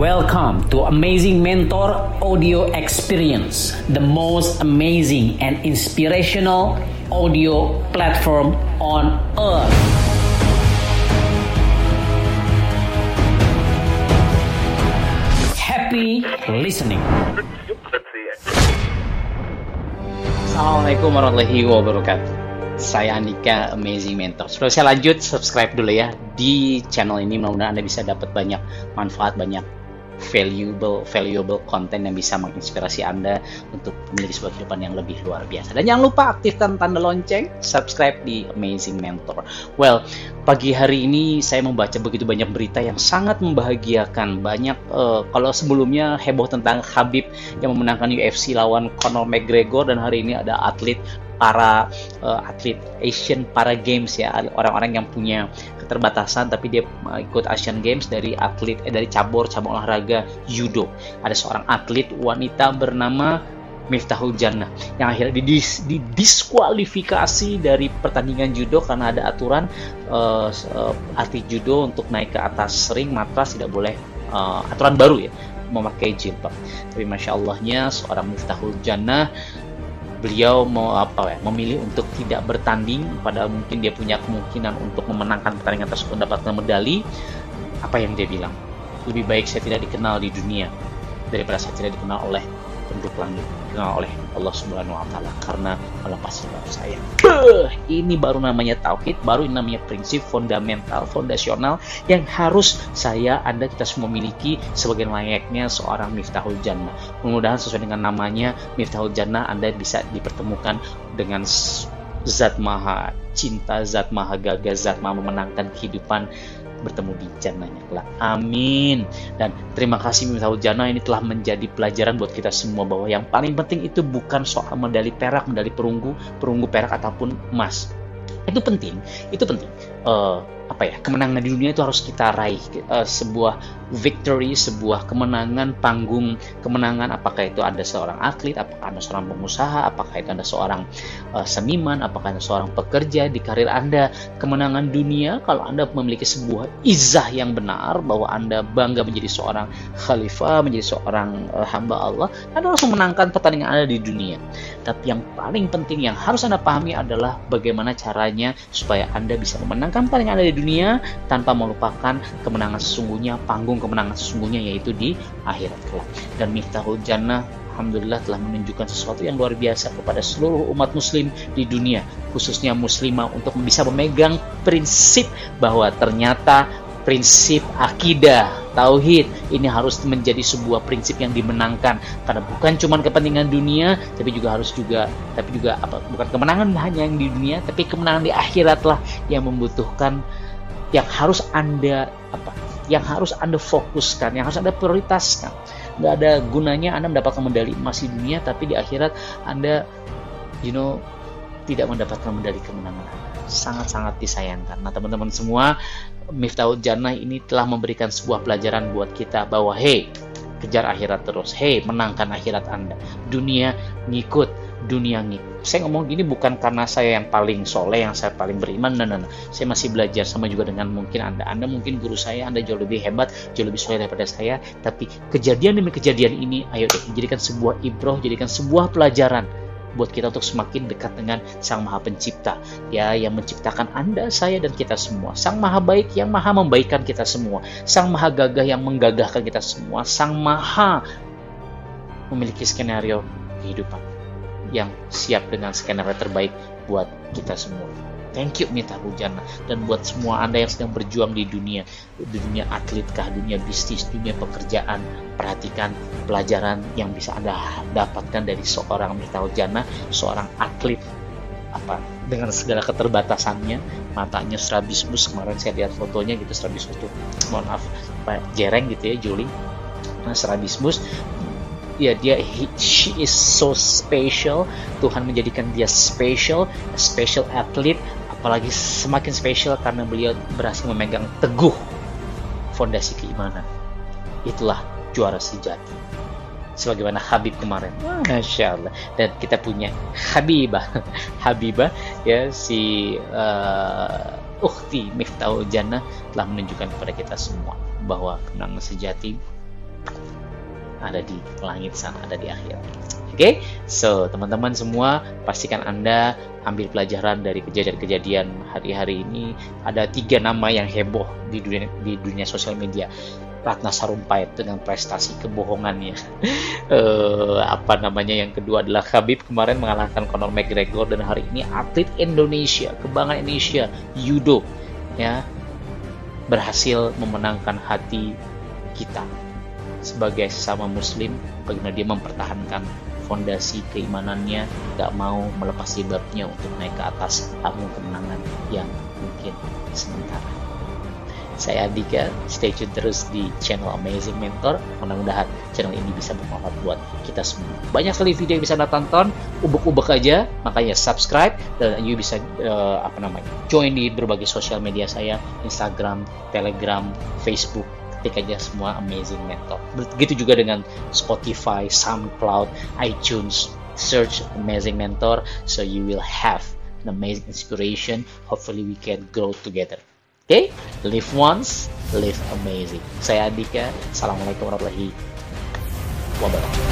Welcome to Amazing Mentor Audio Experience, the most amazing and inspirational audio platform on earth. Happy listening. Assalamualaikum warahmatullahi wabarakatuh. Saya Andika Amazing Mentor. Sebelum saya lanjut, subscribe dulu ya di channel ini. Mudah-mudahan Anda bisa dapat banyak manfaat, banyak valuable valuable content yang bisa menginspirasi Anda untuk memiliki sebuah kehidupan yang lebih luar biasa. Dan jangan lupa aktifkan tanda lonceng, subscribe di Amazing Mentor. Well, pagi hari ini saya membaca begitu banyak berita yang sangat membahagiakan. Banyak uh, kalau sebelumnya heboh tentang Habib yang memenangkan UFC lawan Conor McGregor dan hari ini ada atlet para uh, atlet Asian Para Games ya orang-orang yang punya keterbatasan tapi dia uh, ikut Asian Games dari atlet eh, dari cabur cabang olahraga judo ada seorang atlet wanita bernama Miftahul Jannah yang akhirnya didis, didiskualifikasi dari pertandingan judo karena ada aturan uh, uh, atlet judo untuk naik ke atas ring matras tidak boleh uh, aturan baru ya memakai jilbab. Tapi masya Allahnya seorang Miftahul Jannah beliau mau apa ya memilih untuk tidak bertanding padahal mungkin dia punya kemungkinan untuk memenangkan pertandingan tersebut mendapatkan medali. Apa yang dia bilang? Lebih baik saya tidak dikenal di dunia daripada saya tidak dikenal oleh penduduk langit dikenal oleh Allah Subhanahu wa taala karena melepas sebab saya. Beuh, ini baru namanya tauhid, baru ini namanya prinsip fundamental, fondasional yang harus saya Anda kita semua miliki sebagai layaknya seorang Miftahul Jannah. Mudah-mudahan sesuai dengan namanya Miftahul Jannah Anda bisa dipertemukan dengan zat maha cinta, zat maha gagah, zat maha memenangkan kehidupan bertemu di jannahnya kelak. Amin. Dan terima kasih Miftahul Jannah ini telah menjadi pelajaran buat kita semua bahwa yang paling penting itu bukan soal medali perak, medali perunggu, perunggu perak ataupun emas. Itu penting, itu penting. Uh, apa ya kemenangan di dunia itu harus kita raih uh, sebuah victory sebuah kemenangan panggung kemenangan apakah itu ada seorang atlet apakah ada seorang pengusaha apakah itu ada seorang uh, seniman apakah ada seorang pekerja di karir anda. Kemenangan dunia kalau anda memiliki sebuah izah yang benar bahwa anda bangga menjadi seorang khalifah menjadi seorang uh, hamba Allah anda harus memenangkan pertandingan anda di dunia. Tapi yang paling penting yang harus anda pahami adalah bagaimana caranya supaya anda bisa memenangkan pertandingan anda di dunia tanpa melupakan kemenangan sesungguhnya, panggung kemenangan sesungguhnya yaitu di akhirat kelak. Dan Miftahul Jannah Alhamdulillah telah menunjukkan sesuatu yang luar biasa kepada seluruh umat muslim di dunia, khususnya muslimah untuk bisa memegang prinsip bahwa ternyata prinsip akidah tauhid ini harus menjadi sebuah prinsip yang dimenangkan karena bukan cuma kepentingan dunia tapi juga harus juga tapi juga apa bukan kemenangan hanya yang di dunia tapi kemenangan di akhirat lah yang membutuhkan yang harus anda apa yang harus anda fokuskan yang harus anda prioritaskan. Nggak ada gunanya anda mendapatkan medali emas di dunia tapi di akhirat anda you know tidak mendapatkan medali kemenangan sangat-sangat disayangkan. Nah teman-teman semua Miftahul Jannah ini telah memberikan sebuah pelajaran buat kita bahwa hey kejar akhirat terus. Hey menangkan akhirat anda. Dunia ngikut dunia ngikut saya ngomong gini bukan karena saya yang paling soleh, yang saya paling beriman, nah, nah, nah. saya masih belajar sama juga dengan mungkin anda, anda mungkin guru saya, anda jauh lebih hebat, jauh lebih soleh daripada saya, tapi kejadian demi kejadian ini, ayo deh, jadikan sebuah ibroh, jadikan sebuah pelajaran buat kita untuk semakin dekat dengan Sang Maha Pencipta ya yang menciptakan Anda, saya dan kita semua. Sang Maha Baik yang Maha membaikkan kita semua. Sang Maha Gagah yang menggagahkan kita semua. Sang Maha memiliki skenario kehidupan yang siap dengan skenario terbaik buat kita semua. Thank you Mita Hujana. Dan buat semua Anda yang sedang berjuang di dunia, di dunia atletkah, dunia bisnis, dunia pekerjaan, perhatikan pelajaran yang bisa Anda dapatkan dari seorang Mita Hujana, seorang atlet apa dengan segala keterbatasannya. Matanya strabismus kemarin saya lihat fotonya gitu strabismus tuh mohon maaf Pak Jereng gitu ya Juli. Nah, strabismus ya dia he, she is so special. Tuhan menjadikan dia special special athlete apalagi semakin special karena beliau berhasil memegang teguh fondasi keimanan. Itulah juara sejati. Sebagaimana Habib kemarin. Masya Allah. Dan kita punya Habibah. Habibah ya si uh, Ukhti Miftahul Jannah telah menunjukkan kepada kita semua bahwa kemenangan sejati ada di langit sana, ada di akhir. Oke, okay? so teman-teman semua pastikan anda ambil pelajaran dari kejadian-kejadian hari-hari ini. Ada tiga nama yang heboh di dunia di dunia sosial media. Ratna Sarumpait dengan prestasi kebohongannya. uh, apa namanya yang kedua adalah Khabib kemarin mengalahkan Conor McGregor dan hari ini atlet Indonesia, kebanggaan Indonesia, judo ya berhasil memenangkan hati kita sebagai sesama muslim bagaimana dia mempertahankan fondasi keimanannya gak mau melepas jilbabnya untuk naik ke atas panggung kemenangan yang mungkin sementara saya Andika, stay tune terus di channel Amazing Mentor. Mudah-mudahan channel ini bisa bermanfaat buat kita semua. Banyak sekali video yang bisa Anda tonton, ubek-ubek aja, makanya subscribe dan you bisa uh, apa namanya join di berbagai sosial media saya, Instagram, Telegram, Facebook, ketik aja semua Amazing Mentor. Begitu juga dengan Spotify, SoundCloud, iTunes, search Amazing Mentor so you will have an amazing inspiration. Hopefully we can grow together. Oke, okay? live once, live amazing. Saya Andika. Assalamualaikum warahmatullahi wabarakatuh.